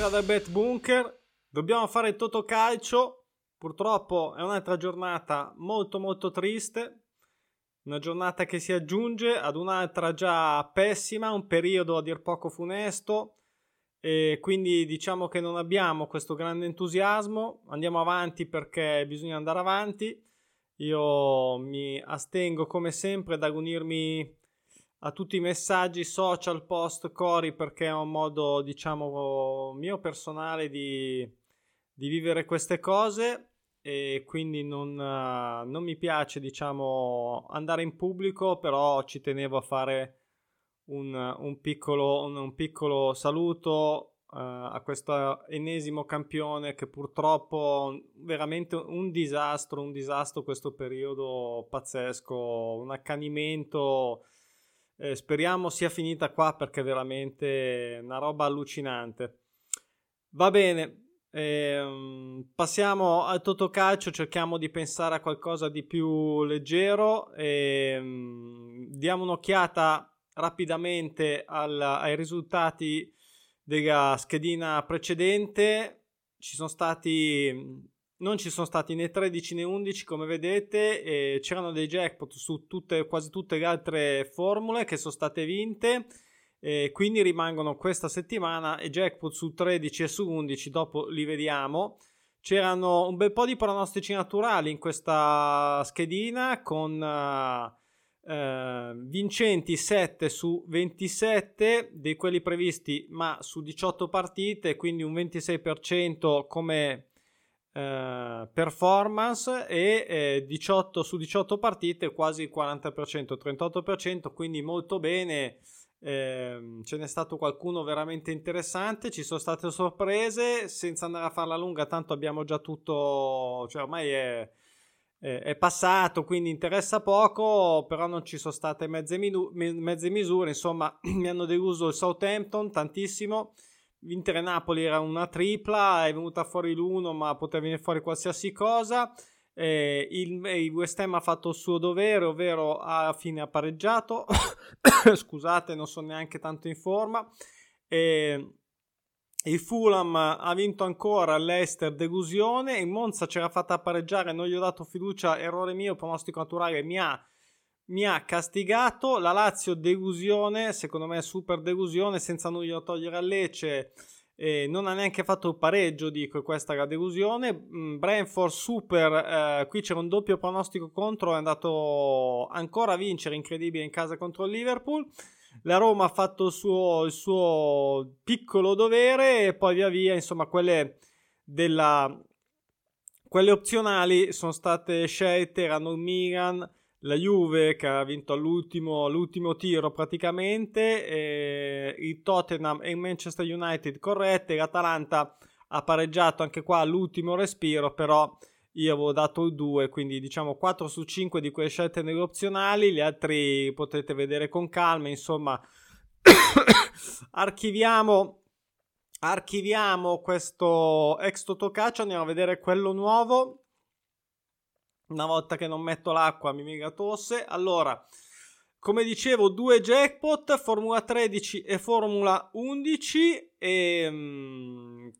buonasera dal Bet Bunker. Dobbiamo fare il Totocalcio. Purtroppo è un'altra giornata molto molto triste. Una giornata che si aggiunge ad un'altra già pessima, un periodo a dir poco funesto. E quindi diciamo che non abbiamo questo grande entusiasmo. Andiamo avanti perché bisogna andare avanti. Io mi astengo come sempre dal unirmi a tutti i messaggi social post Cori perché è un modo diciamo mio personale di, di vivere queste cose e quindi non, non, mi piace diciamo andare in pubblico però ci tenevo a fare un, un, piccolo, un, un piccolo, saluto uh, a questo ennesimo campione che purtroppo veramente un disastro un disastro questo periodo pazzesco un accanimento eh, speriamo sia finita qua perché è veramente una roba allucinante. Va bene, ehm, passiamo al Totocalcio, cerchiamo di pensare a qualcosa di più leggero. Ehm, diamo un'occhiata rapidamente al, ai risultati della schedina precedente. Ci sono stati non ci sono stati né 13 né 11 come vedete c'erano dei jackpot su tutte, quasi tutte le altre formule che sono state vinte e quindi rimangono questa settimana e jackpot su 13 e su 11 dopo li vediamo. C'erano un bel po' di pronostici naturali in questa schedina con uh, uh, vincenti 7 su 27 di quelli previsti ma su 18 partite quindi un 26% come eh, performance e eh, 18 su 18 partite quasi il 40%, 38%, quindi molto bene. Eh, ce n'è stato qualcuno veramente interessante, ci sono state sorprese, senza andare a farla lunga, tanto abbiamo già tutto, cioè ormai è, è, passato, quindi interessa poco, però non ci sono state mezze, minu- mezze misure, insomma mi hanno deluso il Southampton tantissimo, Inter e Napoli era una tripla, è venuta fuori l'uno, ma poteva venire fuori qualsiasi cosa. Eh, il, il, West Ham ha fatto il suo dovere, ovvero alla fine ha pareggiato. Scusate, non sono neanche tanto in forma. Eh, il Fulham ha vinto ancora l'Ester delusione. In Monza c'era fatta pareggiare, non gli ho dato fiducia. Errore mio, pronostico naturale mi ha mi ha castigato la Lazio delusione, secondo me super delusione, senza nulla togliere a Lecce. Eh, non ha neanche fatto il pareggio, dico, questa la delusione. Mm, Brentford super, eh, qui c'era un doppio pronostico contro, è andato ancora a vincere, incredibile, in casa contro il Liverpool. La Roma ha fatto il suo, il suo piccolo dovere e poi via via, insomma, quelle della... Quelle opzionali sono state scelte, erano il Milan, la Juve che ha vinto all'ultimo, all'ultimo tiro praticamente, eh, il Tottenham e il Manchester United corrette, l'Atalanta ha pareggiato anche qua all'ultimo respiro, però io avevo dato il 2, quindi diciamo 4 su 5 di quelle scelte nelle opzionali, gli altri potete vedere con calma, insomma archiviamo, archiviamo questo ex Totocaccio, andiamo a vedere quello nuovo una volta che non metto l'acqua mi mica tosse. Allora, come dicevo, due jackpot, Formula 13 e Formula 11 e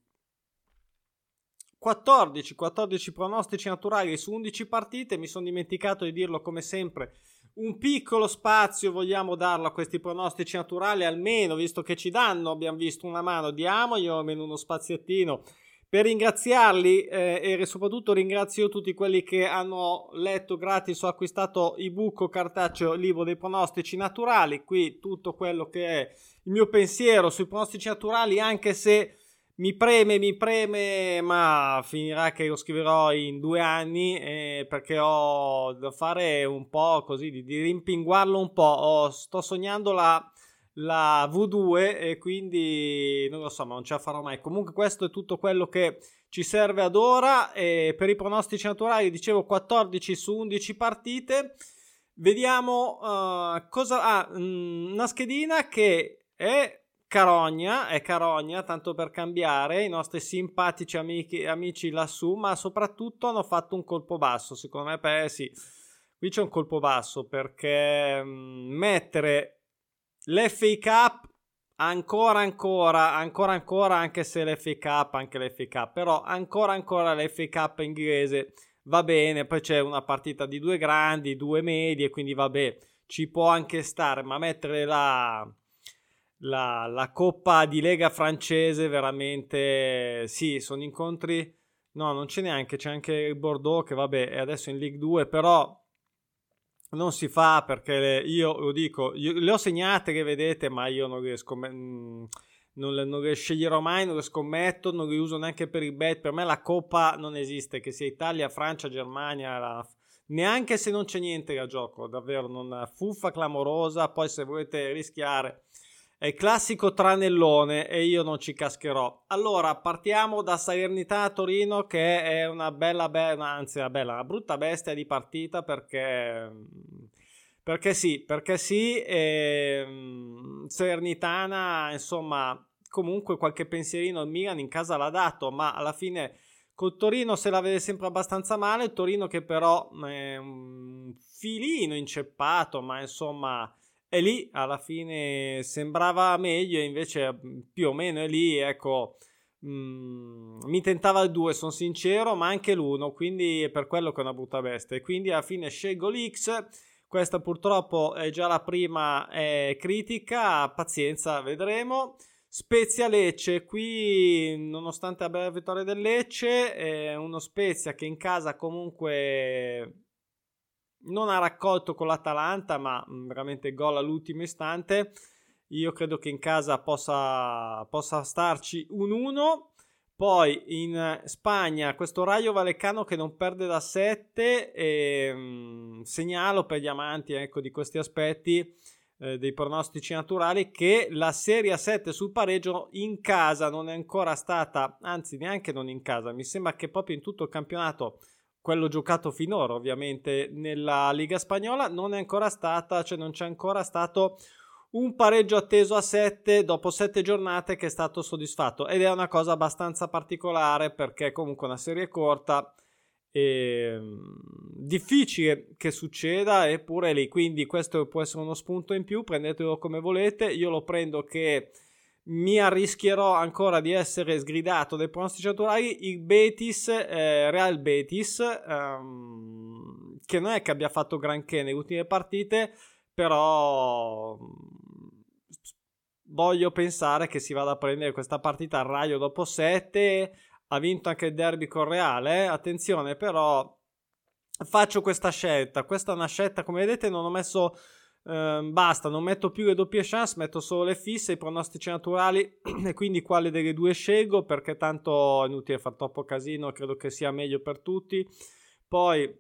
14, 14 pronostici naturali su 11 partite. Mi sono dimenticato di dirlo come sempre. Un piccolo spazio vogliamo darlo a questi pronostici naturali, almeno visto che ci danno, abbiamo visto una mano, diamogli almeno uno spaziettino per ringraziarli eh, e soprattutto ringrazio tutti quelli che hanno letto gratis o acquistato ebook o cartaceo libro dei pronostici naturali. Qui tutto quello che è il mio pensiero sui pronostici naturali, anche se mi preme, mi preme, ma finirà che lo scriverò in due anni eh, perché ho da fare un po' così, di, di rimpinguarlo un po'. Oh, sto sognando la la V2 e quindi non lo so, ma non ce la farò mai. Comunque questo è tutto quello che ci serve ad ora e per i pronostici naturali dicevo 14 su 11 partite. Vediamo uh, cosa ha ah, mm, una schedina che è carogna, è carogna, tanto per cambiare, i nostri simpatici amici, amici lassù, ma soprattutto hanno fatto un colpo basso, secondo me, beh sì, qui c'è un colpo basso perché mh, mm, mettere L'FA Cup ancora ancora ancora ancora anche se l'FA Cup anche l'FA Cup però ancora ancora l'FA Cup inglese. Va bene poi c'è una partita di due grandi due medie quindi vabbè ci può anche stare ma mettere la la, la coppa di lega francese veramente sì sono incontri no non c'è neanche c'è anche il Bordeaux che vabbè è adesso in League 2 però non si fa perché io lo dico, io, le ho segnate che vedete, ma io non riesco, mm, non le, non le sceglierò mai, non le scommetto, non le uso neanche per il bet. Per me la coppa non esiste, che sia Italia, Francia, Germania, la, neanche se non c'è niente da gioco, davvero, non, fuffa clamorosa. Poi se volete rischiare è classico tranellone e io non ci cascherò. Allora, partiamo da Salernità a Torino che è una bella, bella anzi una bella, una brutta bestia di partita perché... Perché sì, perché sì, ehm, Salernitana, insomma, comunque qualche pensierino il Milan in casa l'ha dato, ma alla fine col Torino se la vede sempre abbastanza male, Torino che però è un filino inceppato, ma insomma e lì alla fine sembrava meglio, invece mm, più o meno è lì, ecco, mh, mm, mi tentava il 2, sono sincero, ma anche l'1, quindi è per quello che è una brutta bestia. E quindi alla fine scelgo l'X, questa purtroppo è già la prima è critica, pazienza, vedremo. Spezia Lecce, qui nonostante la bella vittoria del Lecce, è uno Spezia che in casa comunque non ha raccolto con l'Atalanta, ma mm, veramente gol all'ultimo istante. Io credo che in casa possa, possa starci un 1. Poi in Spagna questo Raio Vallecano che non perde da 7 e mh, mm, segnalo per gli amanti ecco, di questi aspetti eh, dei pronostici naturali che la Serie 7 sul pareggio in casa non è ancora stata, anzi neanche non in casa, mi sembra che proprio in tutto il campionato quello giocato finora ovviamente nella Liga Spagnola. Non è ancora stata, cioè non c'è ancora stato un pareggio atteso a 7 dopo 7 giornate che è stato soddisfatto. Ed è una cosa abbastanza particolare perché comunque una serie corta e ehm, difficile che succeda eppure lì. Quindi questo può essere uno spunto in più prendetelo come volete. Io lo prendo che mi arrischierò ancora di essere sgridato dai pronostici naturali il Betis, eh, Real Betis, ehm, che non è che abbia fatto granché nelle ultime partite, però voglio pensare che si vada a prendere questa partita a Raio dopo 7, ha vinto anche il derby con Reale, eh? attenzione però faccio questa scelta, questa è una scelta come vedete non ho messo Ehm, basta, non metto più le doppie chance, metto solo le fisse, i pronostici naturali e quindi quale delle due scelgo perché tanto è inutile fare troppo casino, credo che sia meglio per tutti. Poi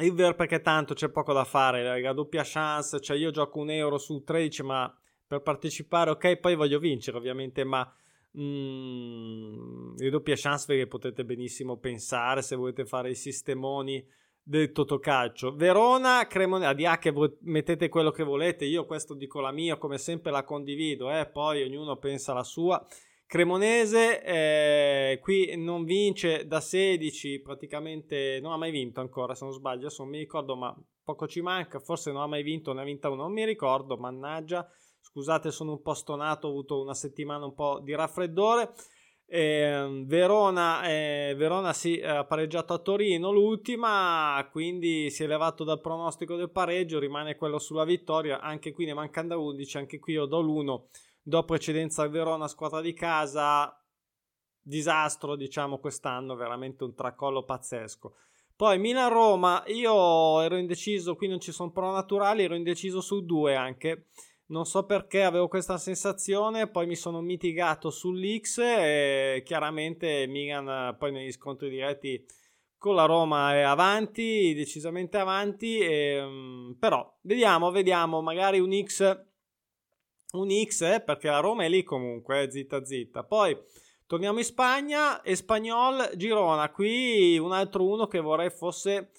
il ver perché tanto c'è poco da fare, la doppia chance, cioè io gioco un euro su 13 ma per partecipare ok, poi voglio vincere ovviamente, ma mm, le doppie chance ve potete benissimo pensare se volete fare i sistemoni del Totocalcio. Verona, Cremonese, a DA che mettete quello che volete, io questo dico la mia, come sempre la condivido, eh? poi ognuno pensa la sua. Cremonese eh, qui non vince da 16, praticamente non ha mai vinto ancora, se non sbaglio, adesso non mi ricordo, ma poco ci manca, forse non ha mai vinto, ne ha vinta uno, non mi ricordo, mannaggia, scusate sono un po' stonato, ho avuto una settimana un po' di raffreddore. Eh, Verona, eh, Verona sì, ha pareggiato a Torino l'ultima, quindi si è levato dal pronostico del pareggio, rimane quello sulla vittoria, anche qui ne mancano da 11, anche qui io do l'1, do precedenza al Verona, squadra di casa, disastro diciamo quest'anno, veramente un tracollo pazzesco. Poi Milan-Roma, io ero indeciso, qui non ci sono pro naturali, ero indeciso su due anche. Non so perché avevo questa sensazione, poi mi sono mitigato sull'X e chiaramente Milan poi negli scontri diretti con la Roma è avanti, decisamente avanti, e, um, però vediamo, vediamo, magari un X, un X eh, perché la Roma è lì comunque, eh, zitta zitta. Poi torniamo in Spagna, Espagnol, Girona, qui un altro uno che vorrei fosse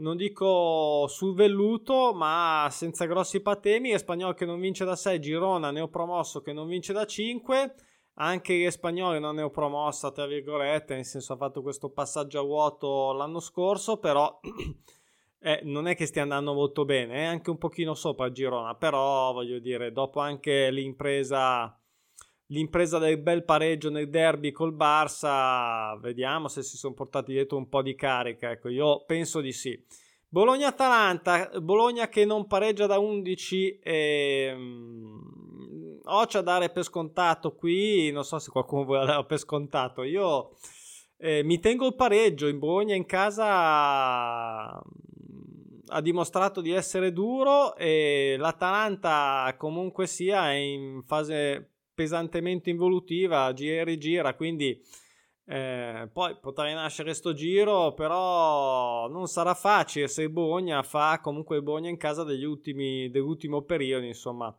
non dico sul velluto, ma senza grossi patemi. Spagnolo che non vince da 6, Girona neopromosso che non vince da 5. Anche Spagnolo non neopromossa, tra virgolette, nel senso ha fatto questo passaggio a vuoto l'anno scorso, però eh, non è che stia andando molto bene, è anche un pochino sopra Girona, però voglio dire, dopo anche l'impresa, l'impresa del bel pareggio nel derby col Barça, vediamo se si sono portati dietro un po' di carica, ecco, io penso di sì. Bologna-Atalanta, Bologna che non pareggia da 11 e... Ho da dare per scontato qui, non so se qualcuno vuole dare per scontato, io... Eh, mi tengo il pareggio in Bologna in casa ha dimostrato di essere duro e l'Atalanta comunque sia è in fase pesantemente involutiva, gira e rigira, quindi eh, poi potrà nascere sto giro, però non sarà facile se il Bologna fa comunque il Bologna in casa degli ultimi, dell'ultimo periodo, insomma.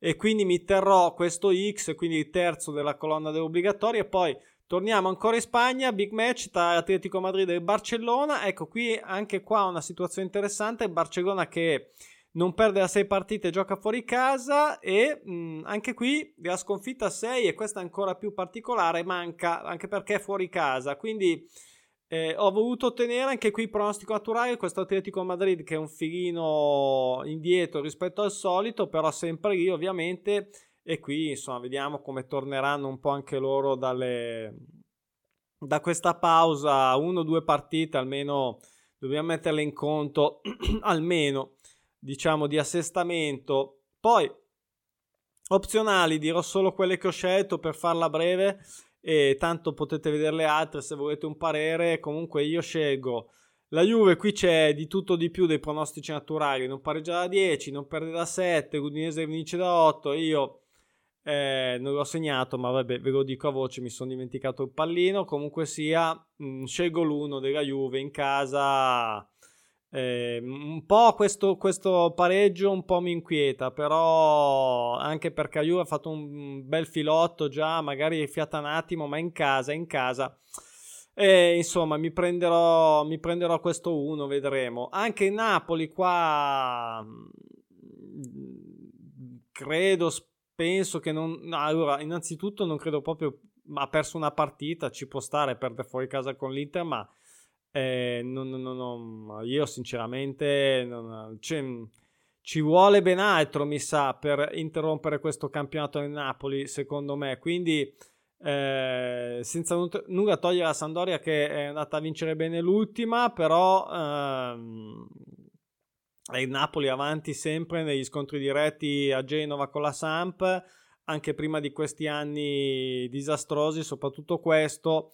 E quindi mi terrò questo X, quindi il terzo della colonna dell'obbligatoria, e poi Torniamo ancora in Spagna, big match tra Atletico Madrid e Barcellona. Ecco qui anche qua una situazione interessante, Barcellona che non perde da 6 partite, gioca fuori casa e mh, anche qui la sconfitta a 6 e questa ancora più particolare, manca anche perché è fuori casa. Quindi eh, ho voluto ottenere anche qui pronostico naturale questo Atletico Madrid che è un filino indietro rispetto al solito, però sempre lì ovviamente e qui insomma vediamo come torneranno un po' anche loro dalle, da questa pausa, uno o due partite almeno dobbiamo metterle in conto, almeno diciamo di assestamento. Poi opzionali dirò solo quelle che ho scelto per farla breve e tanto potete vedere le altre se volete un parere. Comunque io scelgo la Juve qui c'è di tutto di più dei pronostici naturali, non pareggia da 10, non perde da 7, l'Udinese vince da 8, io eh, non l'ho segnato, ma vabbè, ve lo dico a voce, mi sono dimenticato il pallino. Comunque sia, mh, mm, scelgo l'uno della Juve in casa. Eh, un po' questo, questo, pareggio un po' mi inquieta, però anche perché la Juve ha fatto un bel filotto già, magari fiata un attimo, ma in casa, in casa. E insomma, mi prenderò, mi prenderò questo 1, vedremo. Anche Napoli qua mm, credo, penso che non... No, allora, innanzitutto non credo proprio... Ha perso una partita, ci può stare, perdere fuori casa con l'Inter, ma eh, non, non, non, io sinceramente cioè, ci vuole ben altro, mi sa, per interrompere questo campionato nel Napoli, secondo me. Quindi, eh, senza nulla togliere a Sandoria che è andata a vincere bene l'ultima, però ehm, il Napoli avanti sempre negli scontri diretti a Genova con la Samp, anche prima di questi anni disastrosi, soprattutto questo.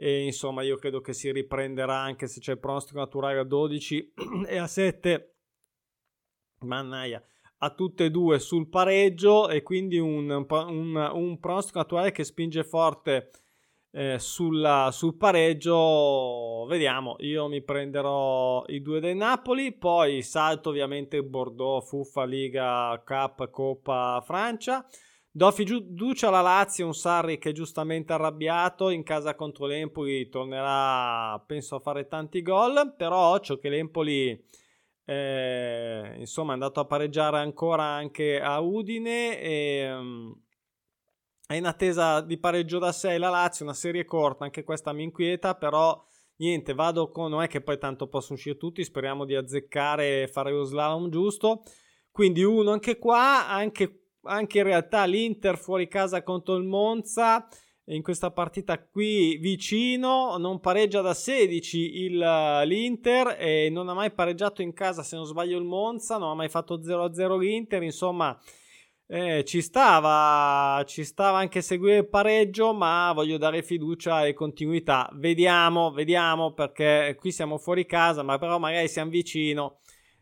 E insomma, io credo che si riprenderà anche se c'è il pronostico naturale a 12 e a 7. Mannaia, a tutte e due sul pareggio e quindi un, un, un pronostico naturale che spinge forte eh, sulla, sul pareggio vediamo io mi prenderò i due del Napoli poi salto ovviamente Bordeaux Fuffa Liga Cup Coppa Francia do fiducia alla Lazio un Sarri che è giustamente arrabbiato in casa contro l'Empoli tornerà penso a fare tanti gol però occhio che l'Empoli eh, insomma è andato a pareggiare ancora anche a Udine e um, è in attesa di pareggio da 6 la Lazio, una serie corta, anche questa mi inquieta, però niente, vado con, non è che poi tanto possono uscire tutti, speriamo di azzeccare e fare lo slalom giusto. Quindi uno anche qua, anche, anche in realtà l'Inter fuori casa contro il Monza, in questa partita qui vicino, non pareggia da 16 il, l'Inter e non ha mai pareggiato in casa se non sbaglio il Monza, non ha mai fatto 0-0 l'Inter, insomma eh, ci stava, ci stava anche seguire il pareggio, ma voglio dare fiducia e continuità. Vediamo, vediamo perché qui siamo fuori casa, ma però magari siamo vicino.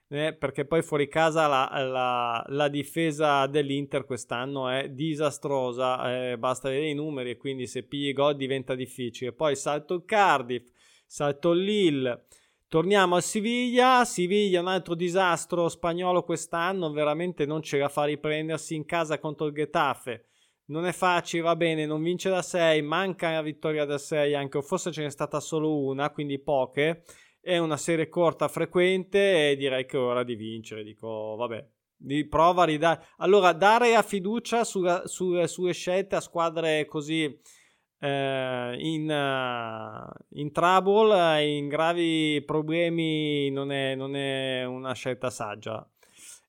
Eh, perché poi fuori casa la, la, la, difesa dell'Inter quest'anno è disastrosa. Eh, basta vedere i numeri e quindi se pigli gol diventa difficile. Poi salto il Cardiff, salto il Lille. Torniamo a Siviglia, Siviglia un altro disastro spagnolo quest'anno, veramente non ce la fa riprendersi in casa contro il Getafe. Non è facile, va bene, non vince da 6, manca la vittoria da 6, anche o forse ce n'è stata solo una, quindi poche. È una serie corta, frequente e direi che è ora di vincere. Dico, vabbè, di prova a ridare. Allora, dare a fiducia sulle sue scelte a squadre così eh, in, uh, in, trouble, in gravi problemi, non è, non è una scelta saggia.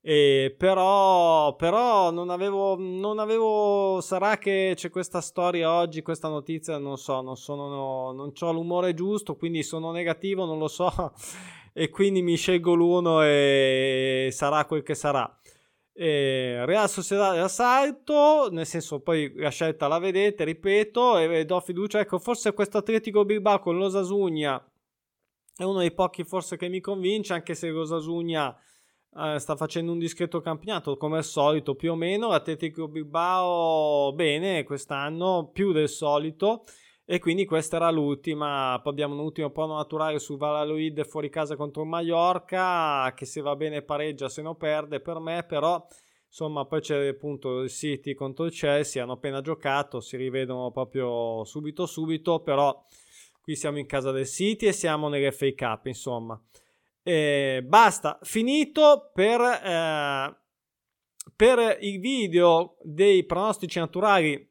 E però, però non avevo, non avevo, sarà che c'è questa storia oggi, questa notizia, non so, non sono, non ho l'umore giusto, quindi sono negativo, non lo so, e quindi mi scelgo l'uno e sarà quel che sarà. Eh, Real Sociedad d'assalto, nel senso poi la scelta la vedete, ripeto, e do fiducia. Ecco, forse questo Atletico Bilbao con l'Osasugna è uno dei pochi forse che mi convince, anche se l'Osasugna eh, sta facendo un discreto campionato come al solito, più o meno. L'Atletico Bilbao bene quest'anno, più del solito. E quindi questa era l'ultima. Poi abbiamo un ultimo prono naturale su Valladolid fuori casa contro Mallorca, che se va bene pareggia, se no perde per me, però insomma poi c'è appunto il City contro il Chelsea, hanno appena giocato, si rivedono proprio subito subito, però qui siamo in casa del City e siamo nell'FA Cup, insomma. E basta, finito per, eh, per i video dei pronostici naturali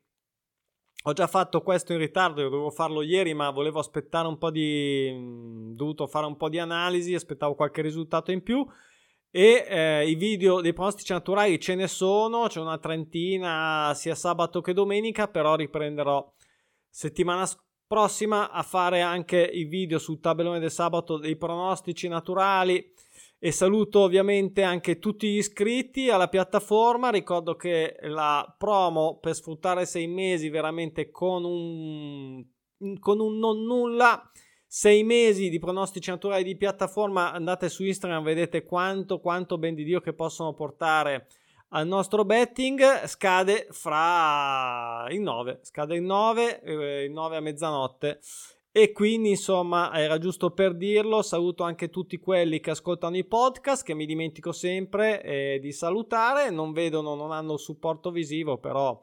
ho già fatto questo in ritardo, dovevo farlo ieri, ma volevo aspettare un po' di. Mm, dovuto fare un po' di analisi, aspettavo qualche risultato in più. E eh, i video dei pronostici naturali ce ne sono, c'è una trentina sia sabato che domenica, però riprenderò settimana prossima a fare anche i video sul tabellone del sabato dei pronostici naturali e saluto ovviamente anche tutti gli iscritti alla piattaforma. Ricordo che la promo per sfruttare sei mesi veramente con un, con un non nulla. Sei mesi di pronostici naturali di piattaforma. Andate su Instagram, vedete quanto, quanto ben di Dio che possono portare al nostro betting. Scade fra il 9, scade il 9, eh, il 9 a mezzanotte. E quindi insomma era giusto per dirlo, saluto anche tutti quelli che ascoltano i podcast, che mi dimentico sempre eh, di salutare, non vedono, non hanno supporto visivo, però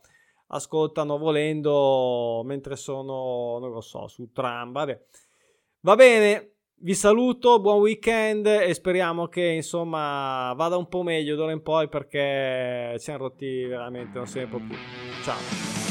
ascoltano volendo mentre sono, non lo so, su tram, vabbè. Va bene, vi saluto, buon weekend e speriamo che insomma vada un po' meglio d'ora in poi perché ci hanno rotti veramente, non sempre più. Ciao.